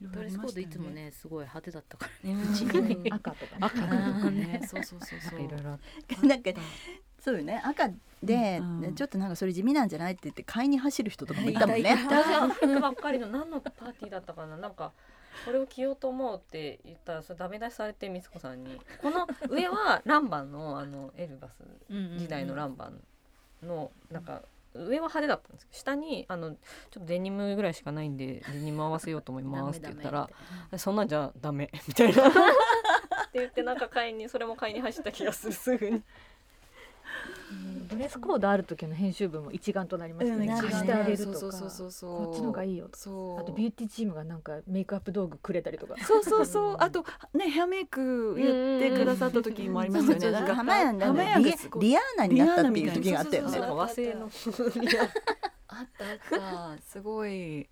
いろいろドレスコードいつもねすごい派手だったからうん。うち赤とかね。赤とかね。ねそうそうそうそう。いろいろなんかそうよね。赤で、うん。ちょっとなんかそれ地味なんじゃないって言って買いに走る人とかもいたもんね。ばっかりの何のパーティーだったかな。なんかこれを着ようと思うって言ったらそれダメ出しされて光子さんに。この上はランバンのあのエルバス時代のランバンのなんか上は派手だったんですけど下にあのちょっとデニムぐらいしかないんでデニム合わせようと思いますって言ったらそんなんじゃダメみたいな。って言ってなんか買いにそれも買いに走った気がするすぐに。ドレスコードある時の編集部も一丸となりますね、うん貸してあげるとか。そうそうそうそうこっちの方がいいよ。そう。あとビューティーチームがなんかメイクアップ道具くれたりとか。そうそうそう。あとねヘアメイクやってくださった時もありますよね。なんか浜屋なん浜だリ屋がすごいリアーナになったっていう時があったよね あったあった。すごい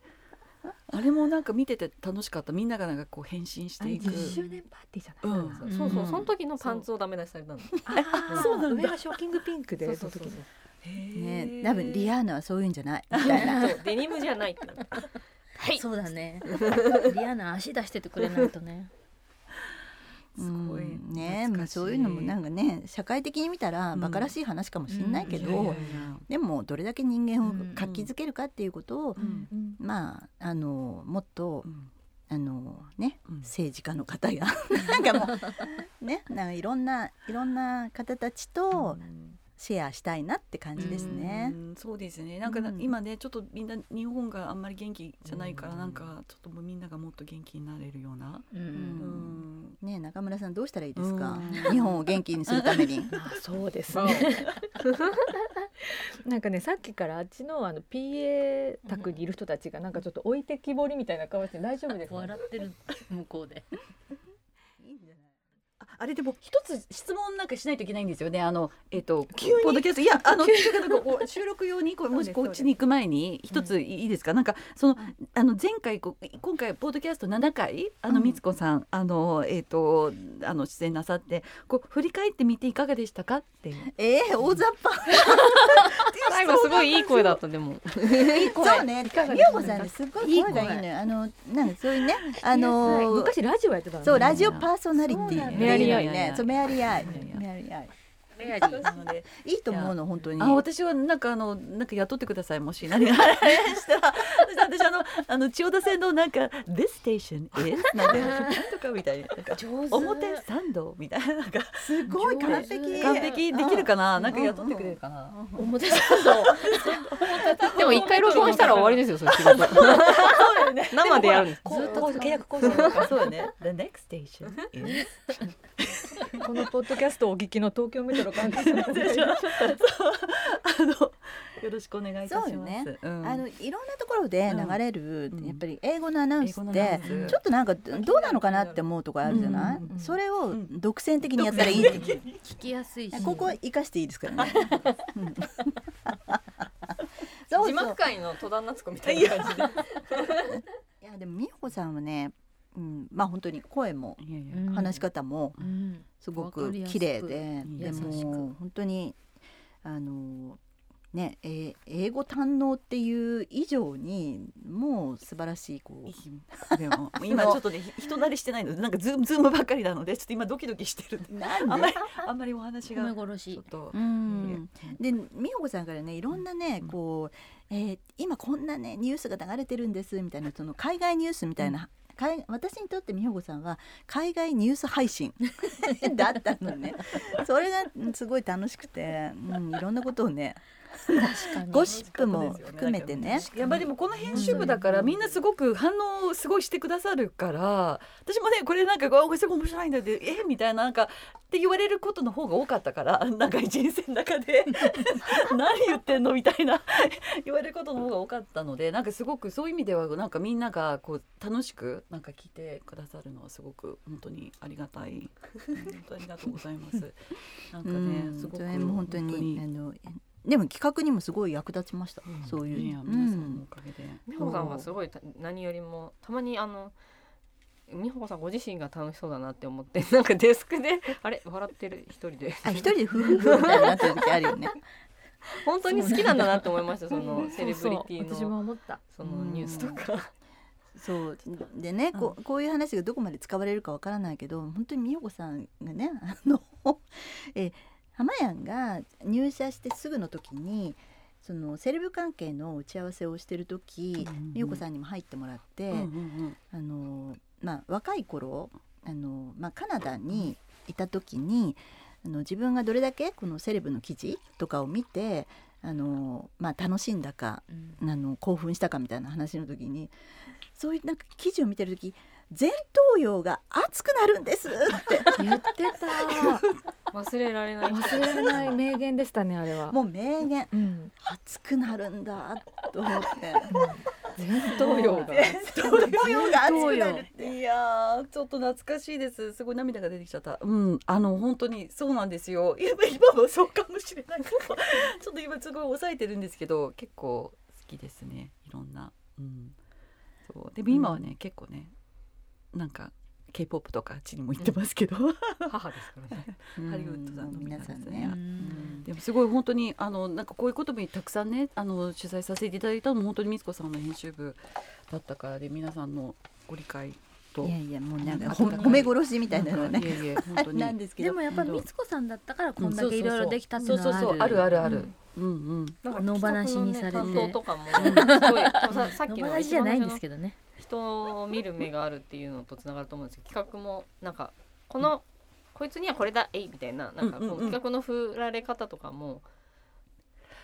あれもなんか見てて楽しかった。みんながなんかこう変身していく。10周年パーティーじゃない、うん。そうそうそう。その時のパンツをダメ出しされたの。あ そうなんだ。上がショッキングピンクでそうそね、多分リアーナはそういうんじゃない？みたいな。そうデニムじゃないって。はい。そうだね。リアナ足出しててくれないとねすごいうん。ね、そういうのもなんかね社会的に見たらうん。バカらしい話かもしれないけど、でもどれだけ人間をうん活気づけるかっていうことを、うん。まああのもっとうん。あのねうん。政治家の方や。なんかもうねなんかいろんないろんな方たちとシェアしたいなって感じですね。う。んそうですね。なんかなうん。今ねちょっとみんな日本があんまり元気じゃないからうん。なんかちょっともうみんながもっと元気になれるような。ううん。うん。ね中村さんどうしたらいいですか？うん。日本を元気にするために。あそうですね。なんかねさっきからあっちのあの PA 宅にいる人たちがなんかちょっと置いてきぼりみたいな顔して大丈夫ですか？笑ってる向こうでああれでも一つ質問なんかしないといけないんですよね。あのえっ、と急に？ポッドキャスト。いや あの収録用にこれもしこっちに行く前に一ついいですか、なんかそのあの前回こう今回ポッドキャスト7回あのうん。みつこさんあのえっ、とあの出演なさってこう振り返ってみていかがでしたか？って。いう。えー、大雑把。最後すごいいい声だったでも。そうね、美代子さんねすごい声がいいのよ。あのなんかそういうね、あのー昔ラジオやってたそうラジオパーソナリティ。っていうのメアリーアイね、そうメアリーアイ。メアリーアイ。メアリーなのでいいと思うの本当に。あ私はなんかあのなんか雇ってくださいもし。何がしたらそして私あのあの千代田線のなんか This station is なんでなんとかみたいな。なんか上手。表参道みたいななんか。すごい完璧。完璧できるかな？うん。なんか雇ってくれるかな？表参道。でも一回録音したら終わりですよそれ。仕事。生でやるんです。ずっと契約交渉とか。そうよね。The next station is このポッドキャストをお聞きの東京メトロ関係者の方がいらっ しゃったらあのよろしくお願いいたします。そうよね。うん。あのいろんなところで流れる、うん。やっぱり英語のアナウンスってちょっとなんかどうなのかなって思うところあるじゃない、うん。うんそれをん。独占的にやったらいいって、聞きやすいし。ここは生かしていいですからね。うん。そう。字幕界の戸田夏子みたいな感じで。いやでも美穂子さんはね、うん、まあ本当に声も話し方もうんすごく綺麗で、でも本当にあのね、えー英語堪能っていう以上にもう素晴らしいこうでも今ちょっとねひ人慣れしてないのでなんかズームズームばっかりなのでちょっと今ドキドキしてる。んで？なんあんまりあんまりお話がちょっとう。ん、で美穂子さんからねいろんなね、うん。こう、えー今こんなねニュースが流れてるんですみたいなその海外ニュースみたいな、海私にとって美穂子さんは海外ニュース配信 だったのね。それがうんすごい楽しくて、うん、いろんなことをねゴシップも含めてね。いやまあでもこの編集部だからみんなすごく反応をすごいしてくださるから私もねこれなんかこれすごい面白いんだってえみたいななんかって言われることの方が多かったから なんか人生の中で 何言ってんのみたいな言われることの方が多かったのでなんかすごくそういう意味ではなんかみんながこう楽しくなんか聞いてくださるのはすごく本当にありがたい。う ん本当にありがとうございます。なんかねうん。すごく本当に。あのでも企画にもすごい役立ちました、うん。そういう、皆さんのんおかげで。美穂さんはすごいた何よりもたまにあの美穂さんご自身が楽しそうだなって思って なんかデスクであれ笑ってる一人で。あ一人でフフフみたいになってる時あるよね。本当に好きなんだなって思いましたそのセレブリティそう私のも思った。そのニュースとか。そう。でね、こうこういう話がどこまで使われるかわからないけど本当に美代子さんがねあの え浜やんが入社してすぐの時にそのセレブ関係の打ち合わせをしてる時うんうん美代子さんにも入ってもらって、うんうんあのまあ、若い頃あの、まあ、カナダにいた時にあの自分がどれだけこのセレブの記事とかを見てあの、まあ、楽しんだかうん。あの興奮したかみたいな話の時にそういうなんか記事を見てる時前頭葉が熱くなるんです。って言ってた。忘れられない。忘れられない名言でしたねあれは。もう名言。うん、熱くなるんだと思って。前頭葉が。前頭葉が熱くなるって。いやーちょっと懐かしいです。すごい涙が出てきちゃった。うん。あの本当にそうなんですよ。い や今もそうかもしれない。けどちょっと今すごい抑えてるんですけど結構好きですね。いろんな。うん。そう。でも今はね、結構ねなんか K-POP とかあっちにも行ってますけど、母ですからね。うん。ハリウッドさんの皆さんね。んでもすごい本当にあのなんかこういうこともたくさんねあの取材させていただいたのも本当にみつこさんの編集部だったからで皆さんのご理解と。いやいやもうなんか褒め殺しみたいなのはね本当に。なんですけど。でもやっぱり本当光子さんだったからこんだけいろいろできたっていうのはある。そうそうそうあるあるある。うん。うん野放しにされて。とかもすごいささっきの野放しじゃないんですけどね人を見る目があるっていうのとつながると思うんですけど企画もなんかこの、こいつにはこれだえいみたいな。なんかこう企画の振られ方とかも、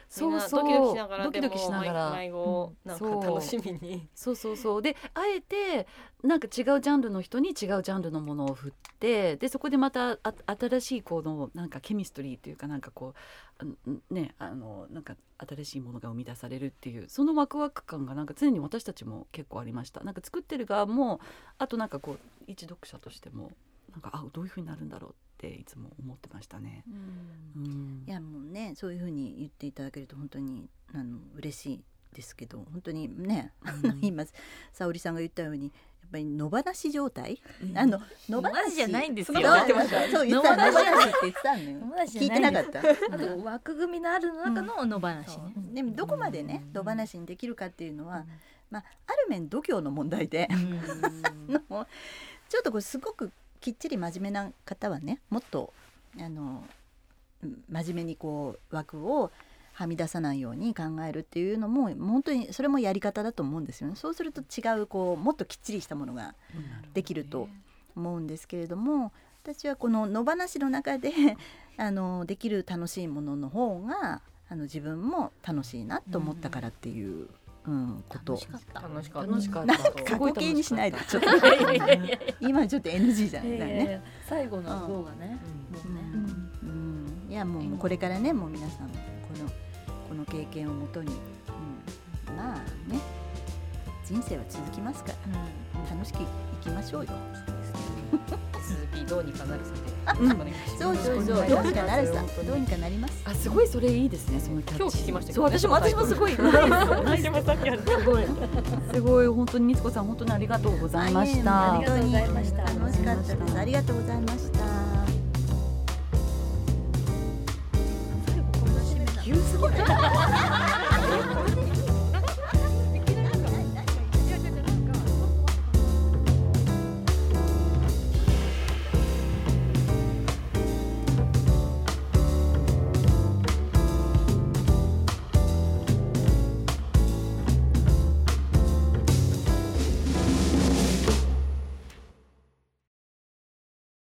そうそう。ドキドキしながらドキドキしながら。でも迷子をなんかそう。楽しみに。そうそうそう。であえてなんか違うジャンルの人に違うジャンルのものを振ってでそこでまたあ新しいこのなんかケミストリーというかなんかこううんねあのなんか新しいものが生み出されるっていうそのワクワク感がなんか常に私たちも結構ありました。なんか作ってる側もあとなんかこう一読者としてもなんかあどういうふうになるんだろうっていつも思ってましたね。うん。いやもうねそういうふうに言っていただけると本当にあの嬉しいですけど本当にね、あのうん。今沙織さんが言ったようにやっぱり野放し状態、うん。あの野放しじゃないんですよ。そうそうそう言ってた野野放し放しって言ってたのよ。野放し聞いてないかった。あと枠組みのある中の野放しね。でもどこまでねうん。野放しにできるかっていうのは、まあ、ある面度胸の問題で、のちょっとこれすごくきっちり真面目な方はねもっとあのうん真面目にこう枠をはみ出さないように考えるっていうのも本当にそれもやり方だと思うんですよね。そうすると違うこうもっときっちりしたものができると思うんですけれども私はこの野放しの中で あのできる楽しいものの方があの自分も楽しいなと思ったからっていううん、こと。楽しかった。楽しかった。楽しかっなんかた。過去形にしないで。ちょっと。今ちょっと NG じゃないね。最後の動画ね、うもうね、ん。うん、いやもうこれからねもう皆さんこのこの経験をもとに、うん、まあね。人生は続きますから。楽しく生きましょうよ。続きどうにかなるさで。うんそうそうそうどうにかなるさどうにかなります？あすごいそれいいですねそのキャッチ今日聞きましたけそう私も私もすごいすごい。すごい本当にみつこさん本当にありがとうございました。ありがとうございました楽しかったです。ありがとうございました。急すぎない。